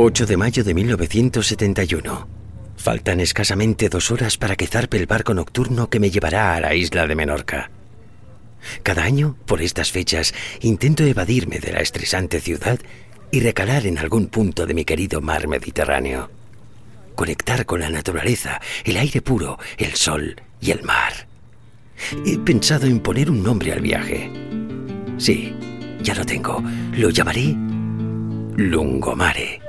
8 de mayo de 1971. Faltan escasamente dos horas para que zarpe el barco nocturno que me llevará a la isla de Menorca. Cada año, por estas fechas, intento evadirme de la estresante ciudad y recalar en algún punto de mi querido mar Mediterráneo. Conectar con la naturaleza, el aire puro, el sol y el mar. He pensado en poner un nombre al viaje. Sí, ya lo tengo. Lo llamaré Lungomare.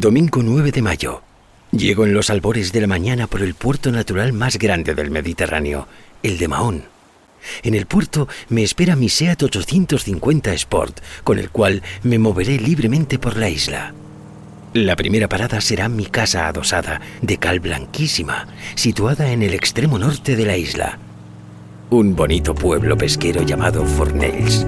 Domingo 9 de mayo. Llego en los albores de la mañana por el puerto natural más grande del Mediterráneo, el de Mahón. En el puerto me espera mi SEAT 850 Sport, con el cual me moveré libremente por la isla. La primera parada será mi casa adosada, de cal blanquísima, situada en el extremo norte de la isla. Un bonito pueblo pesquero llamado Fornells.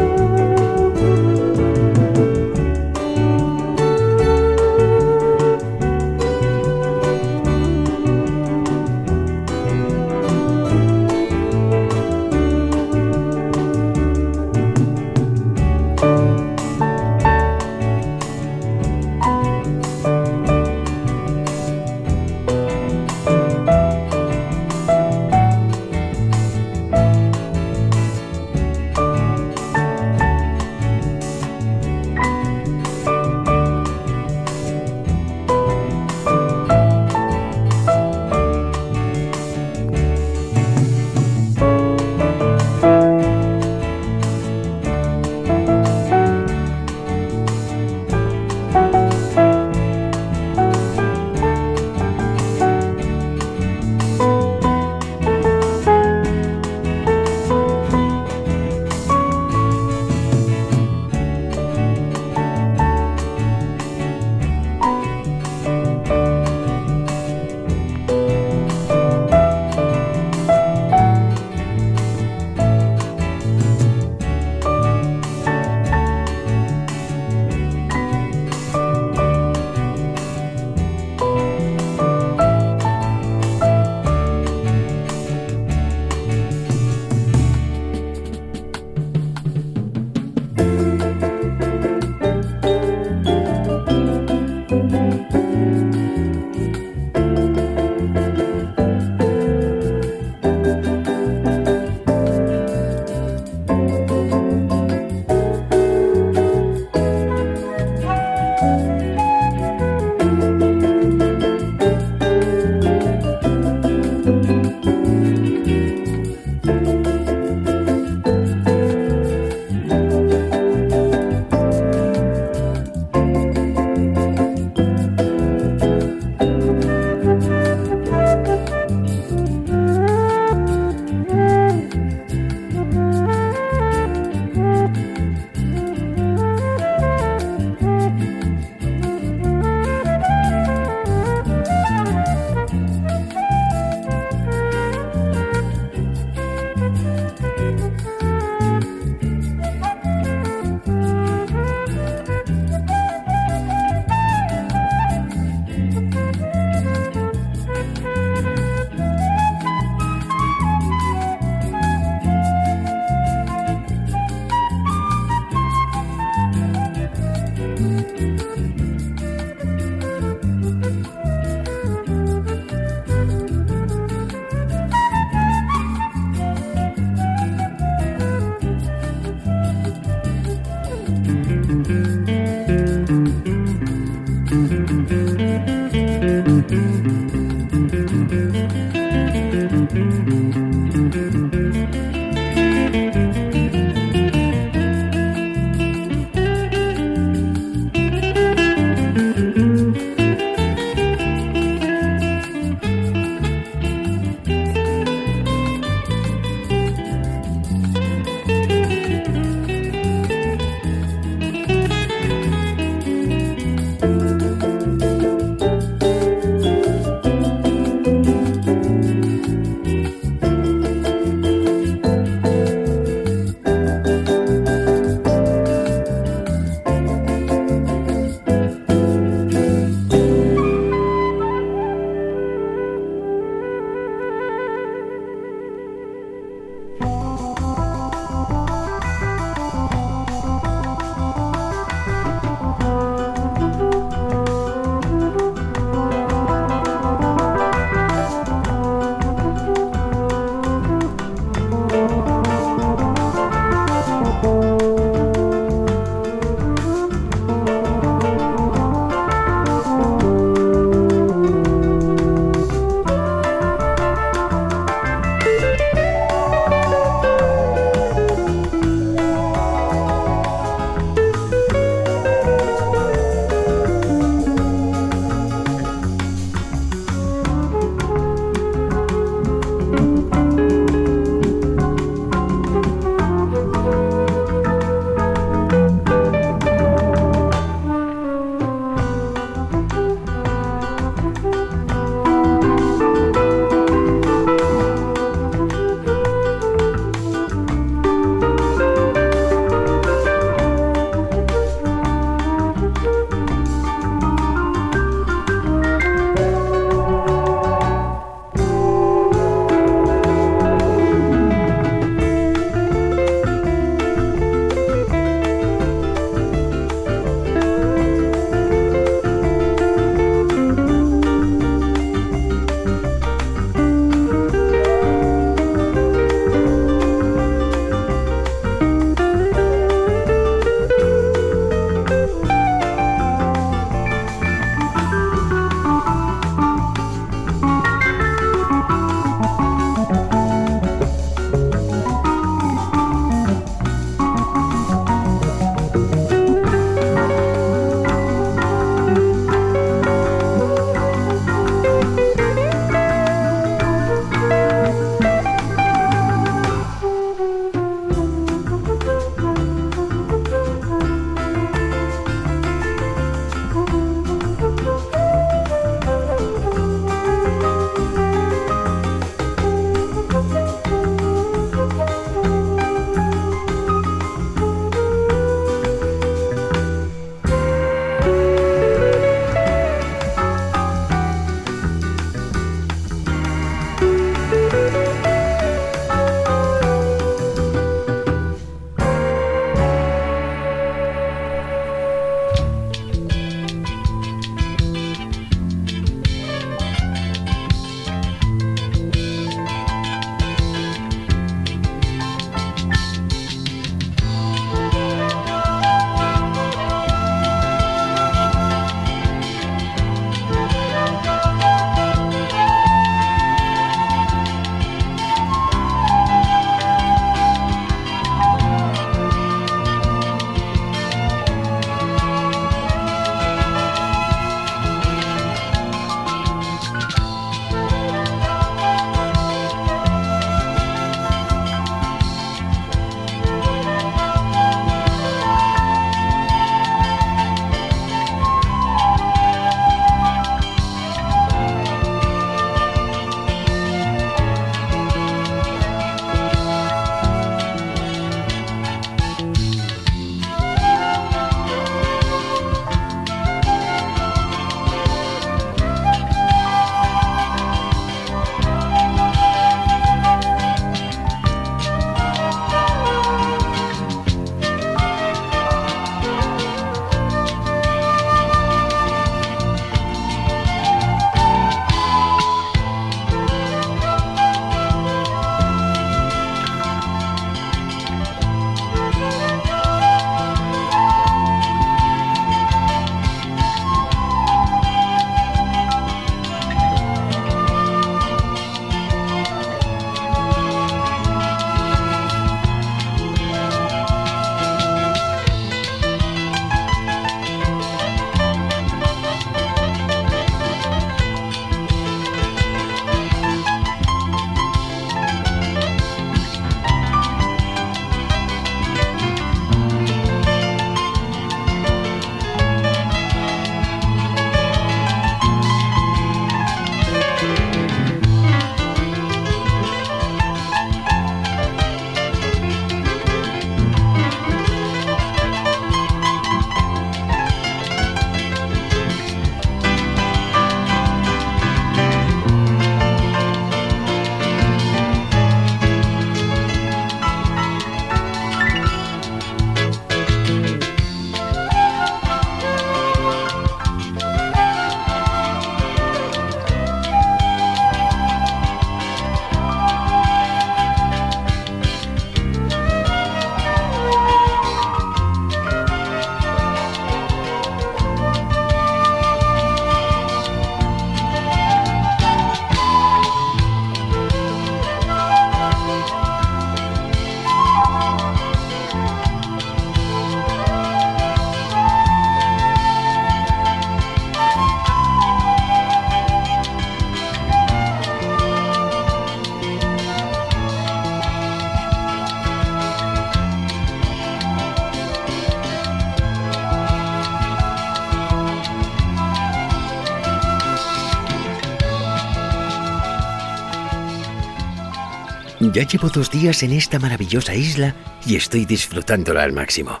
Ya llevo dos días en esta maravillosa isla y estoy disfrutándola al máximo.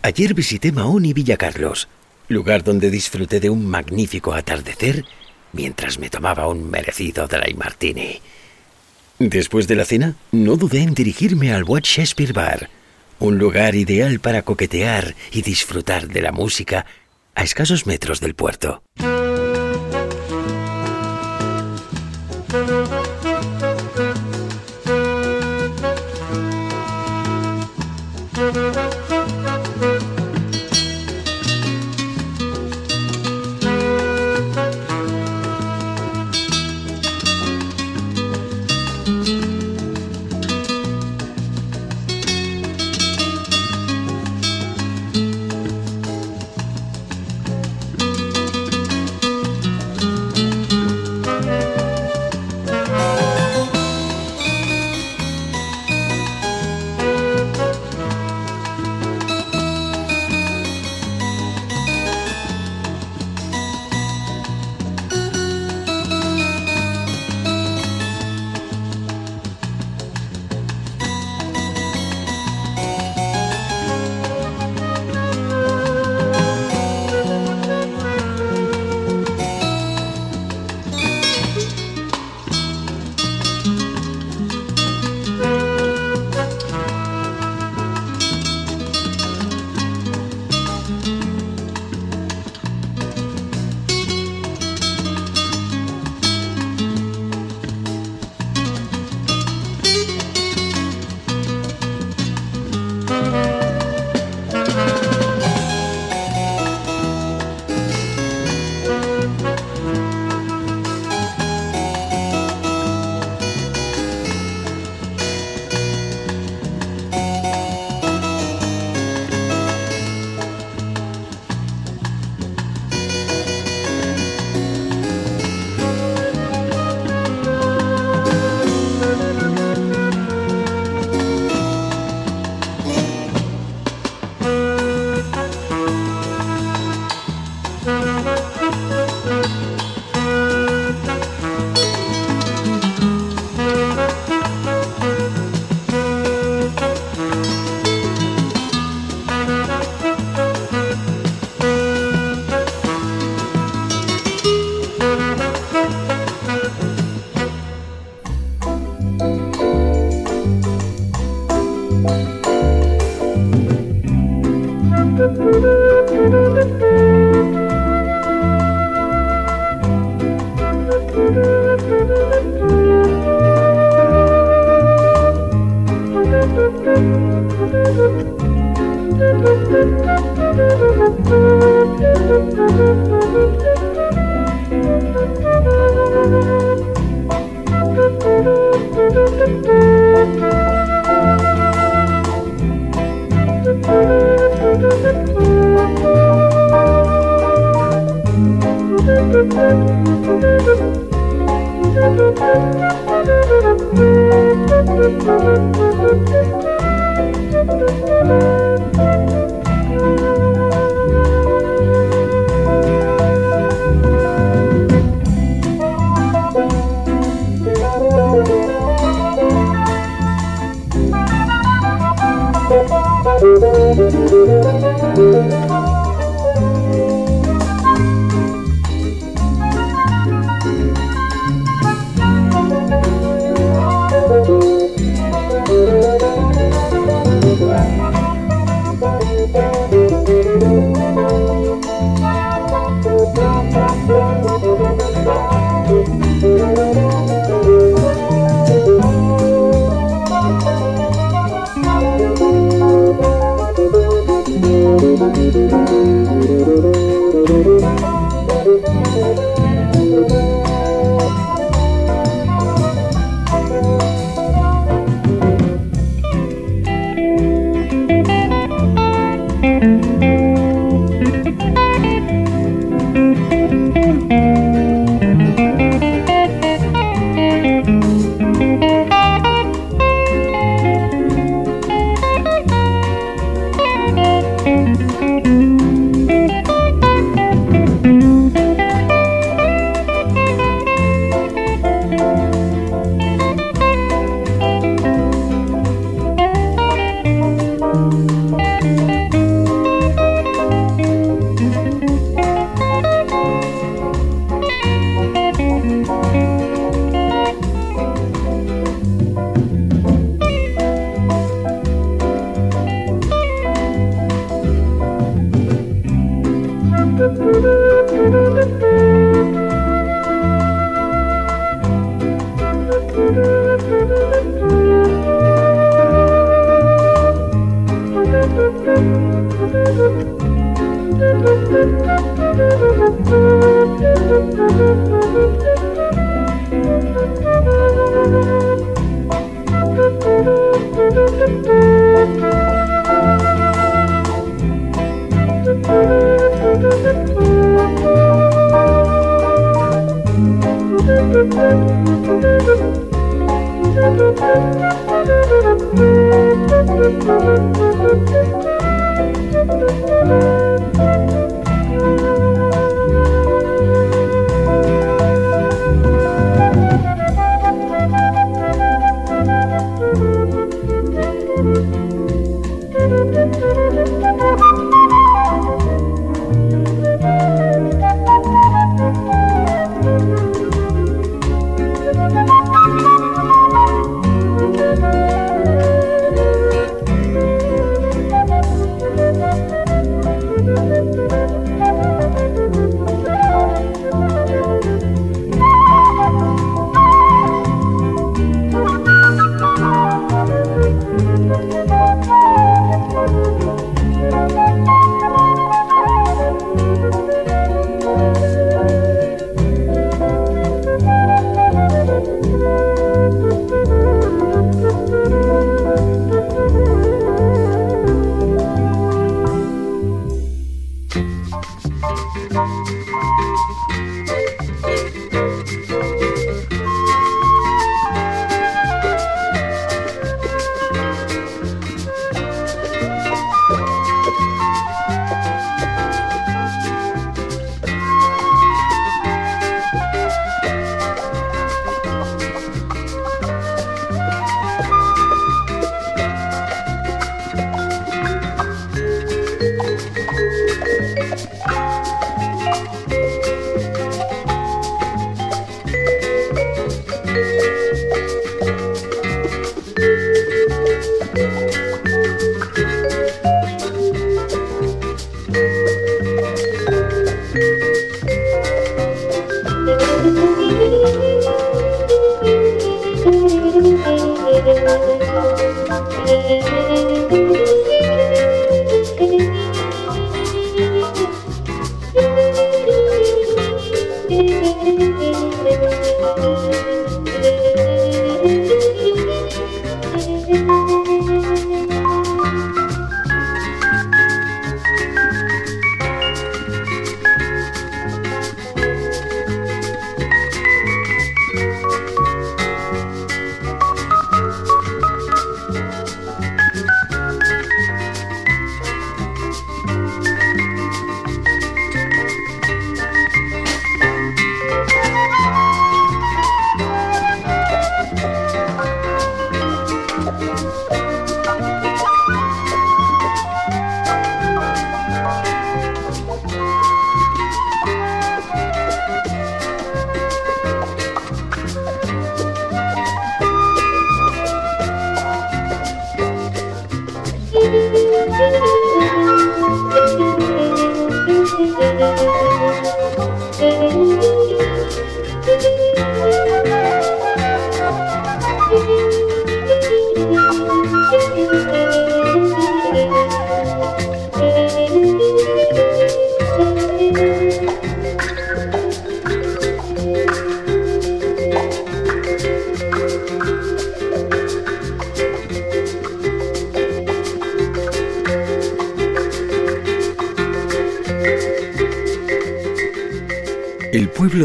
Ayer visité Mahón y Villa Carlos, lugar donde disfruté de un magnífico atardecer mientras me tomaba un merecido dry martini. Después de la cena, no dudé en dirigirme al Watch Shakespeare Bar, un lugar ideal para coquetear y disfrutar de la música a escasos metros del puerto.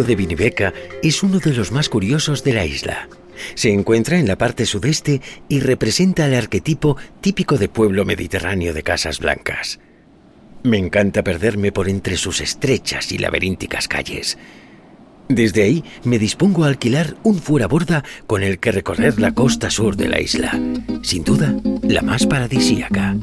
De Viniveca es uno de los más curiosos de la isla. Se encuentra en la parte sudeste y representa el arquetipo típico de pueblo mediterráneo de casas blancas. Me encanta perderme por entre sus estrechas y laberínticas calles. Desde ahí me dispongo a alquilar un fuera-borda con el que recorrer la costa sur de la isla, sin duda la más paradisíaca.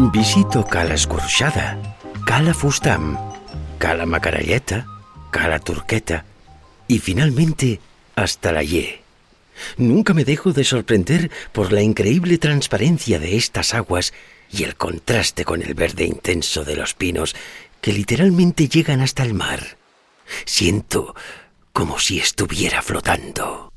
Visito Cala Escorxada, Cala Fustam, Cala Macaralleta, Cala Turqueta y finalmente hasta la Ye. Nunca me dejo de sorprender por la increíble transparencia de estas aguas y el contraste con el verde intenso de los pinos que literalmente llegan hasta el mar. Siento como si estuviera flotando.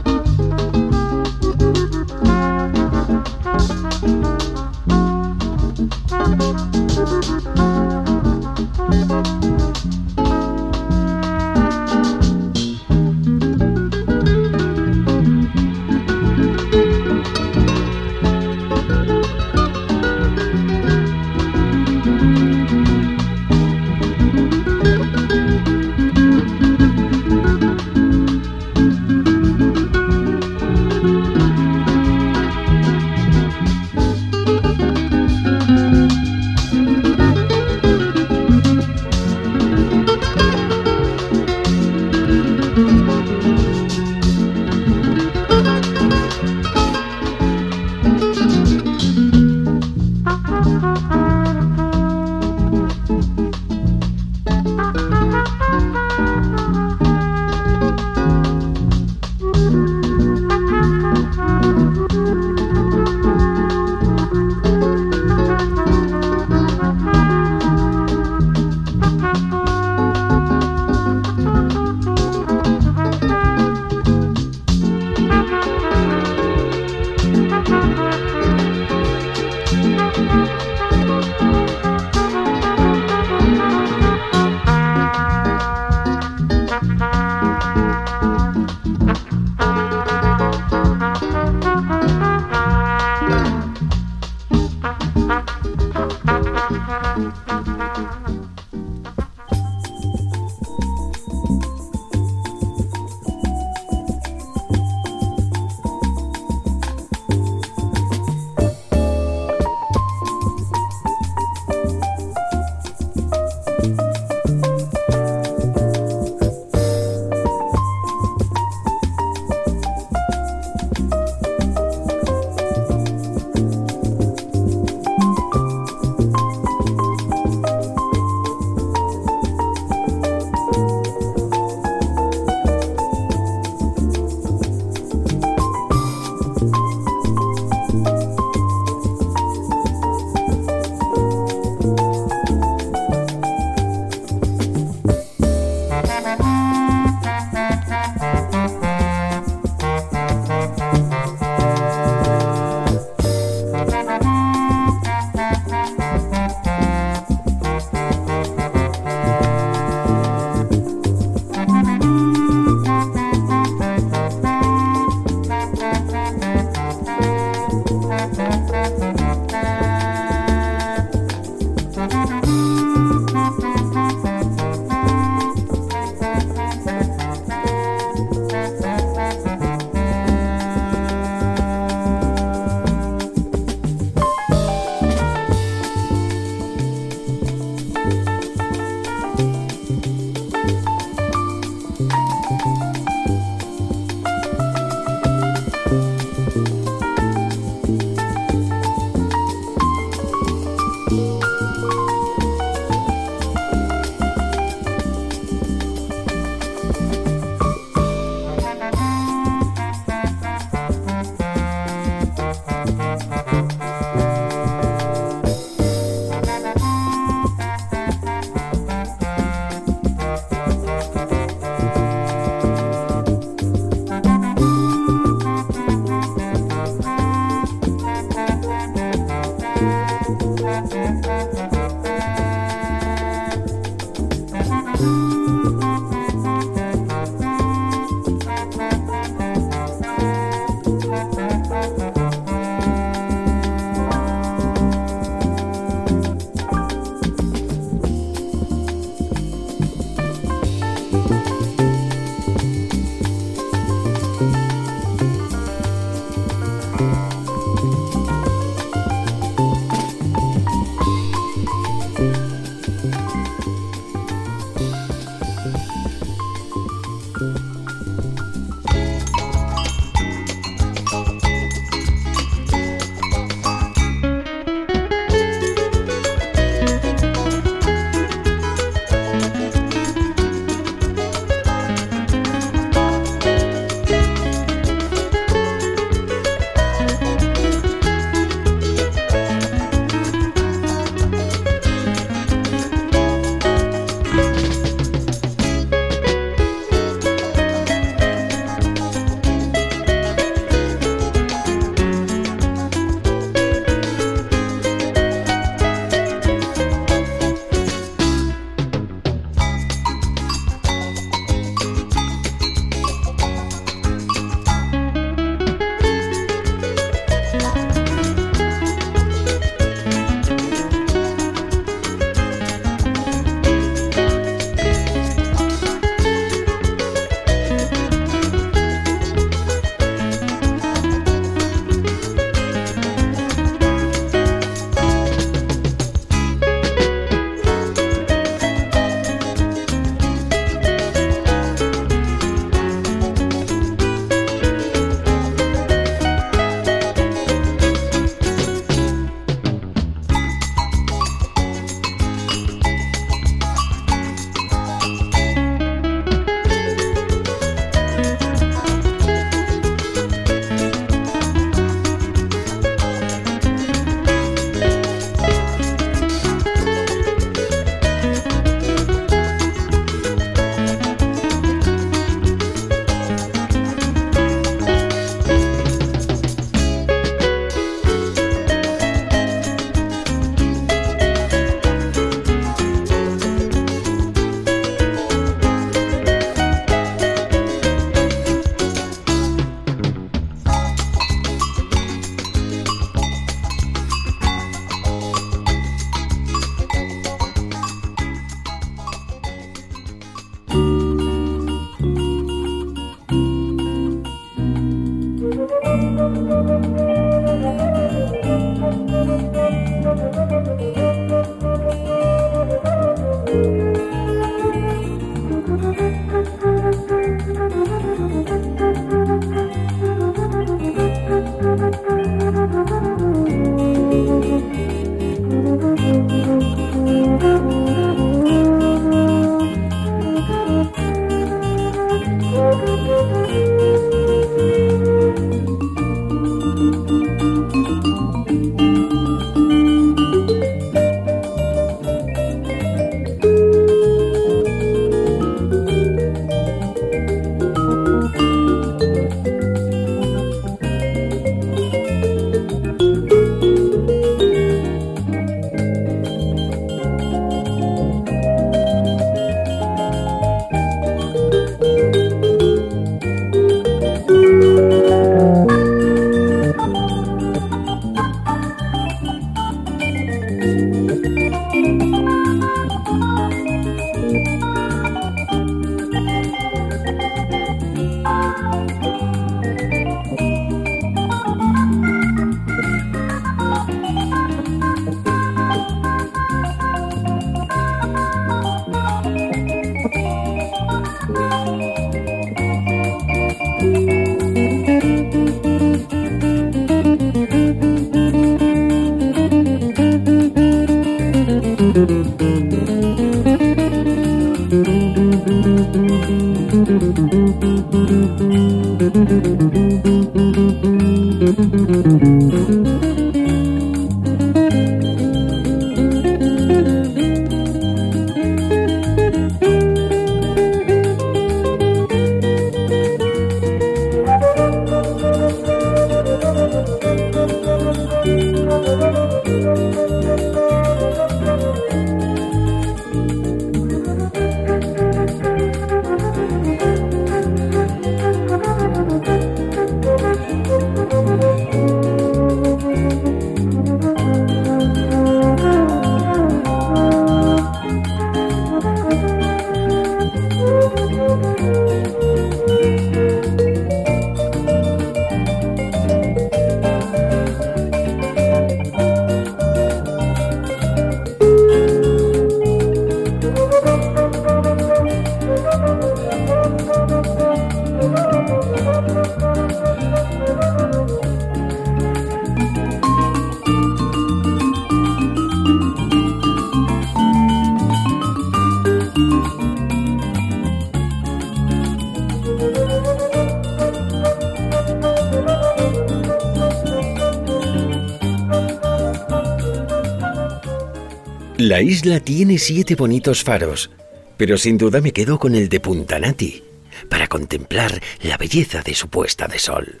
La isla tiene siete bonitos faros, pero sin duda me quedo con el de Puntanati, para contemplar la belleza de su puesta de sol.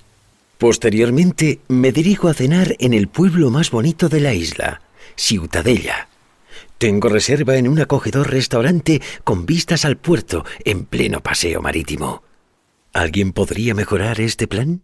Posteriormente me dirijo a cenar en el pueblo más bonito de la isla, Ciutadella. Tengo reserva en un acogedor restaurante con vistas al puerto en pleno paseo marítimo. ¿Alguien podría mejorar este plan?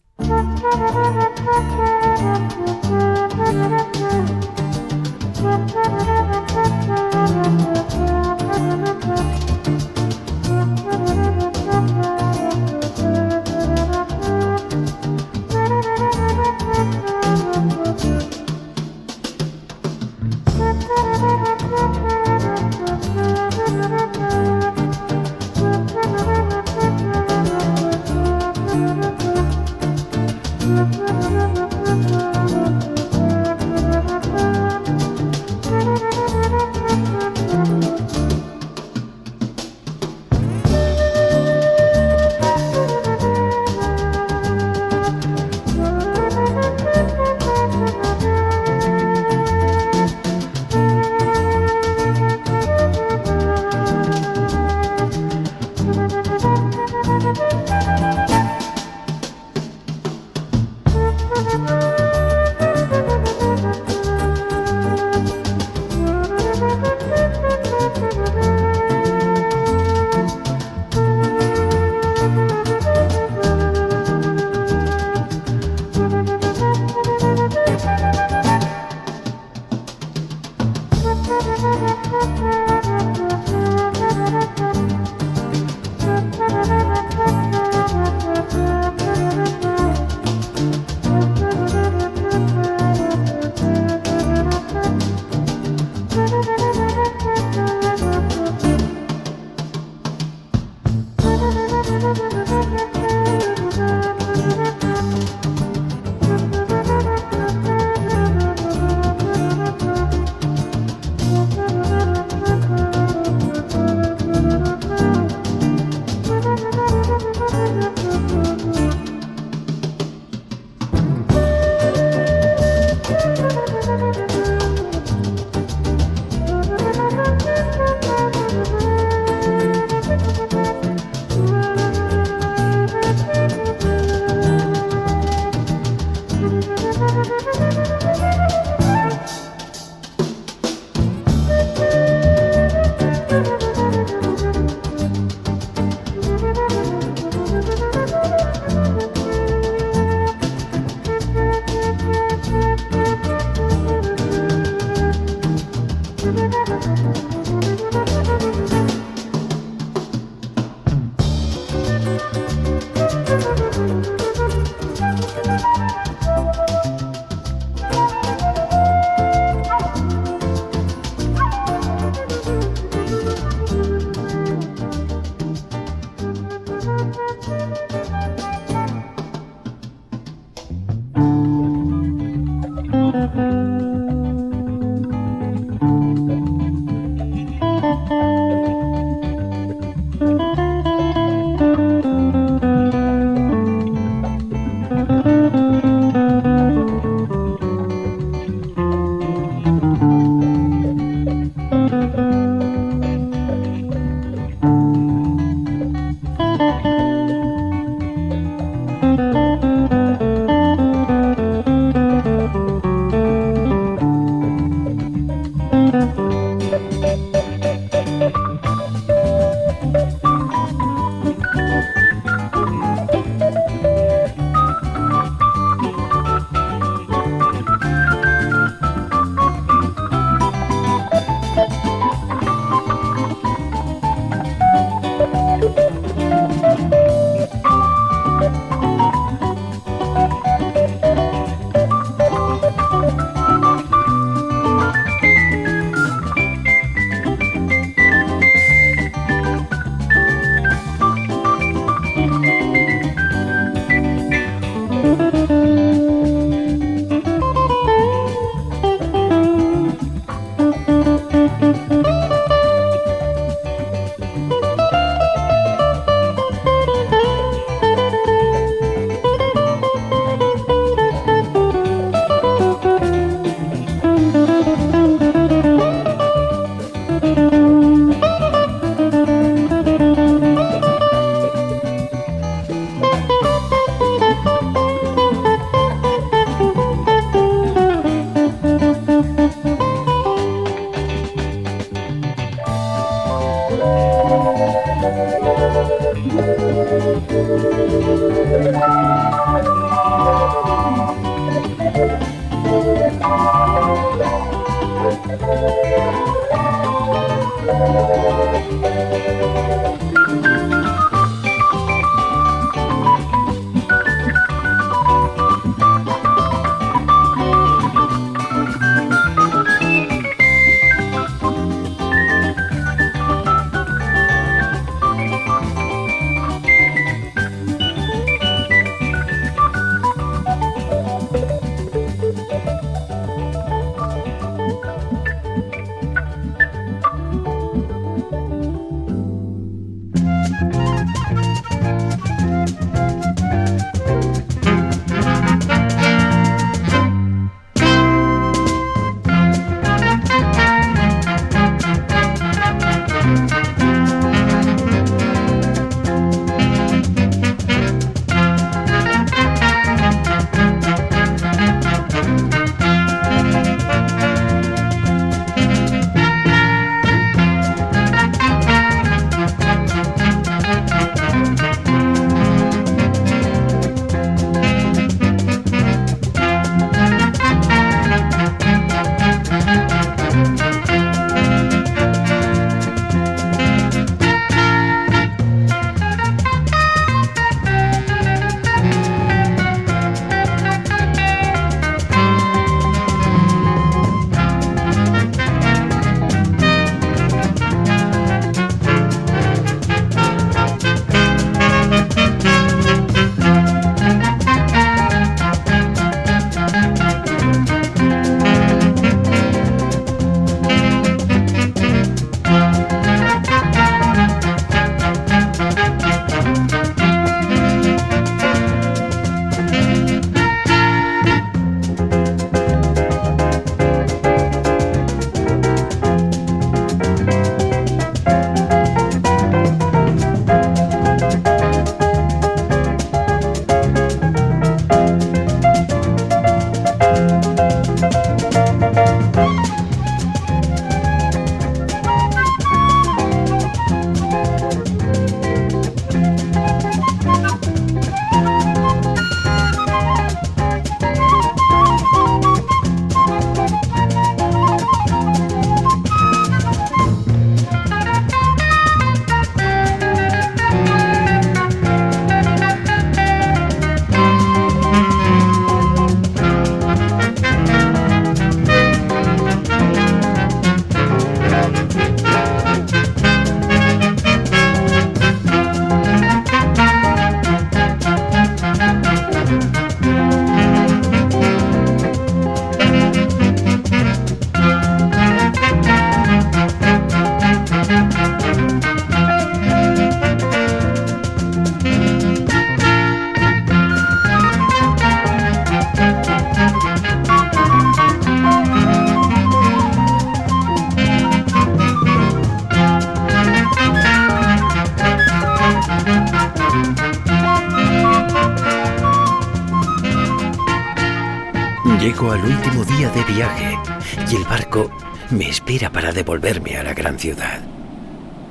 Para devolverme a la gran ciudad.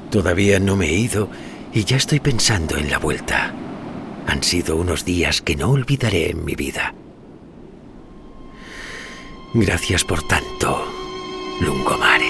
Todavía no me he ido y ya estoy pensando en la vuelta. Han sido unos días que no olvidaré en mi vida. Gracias por tanto, Lungomare.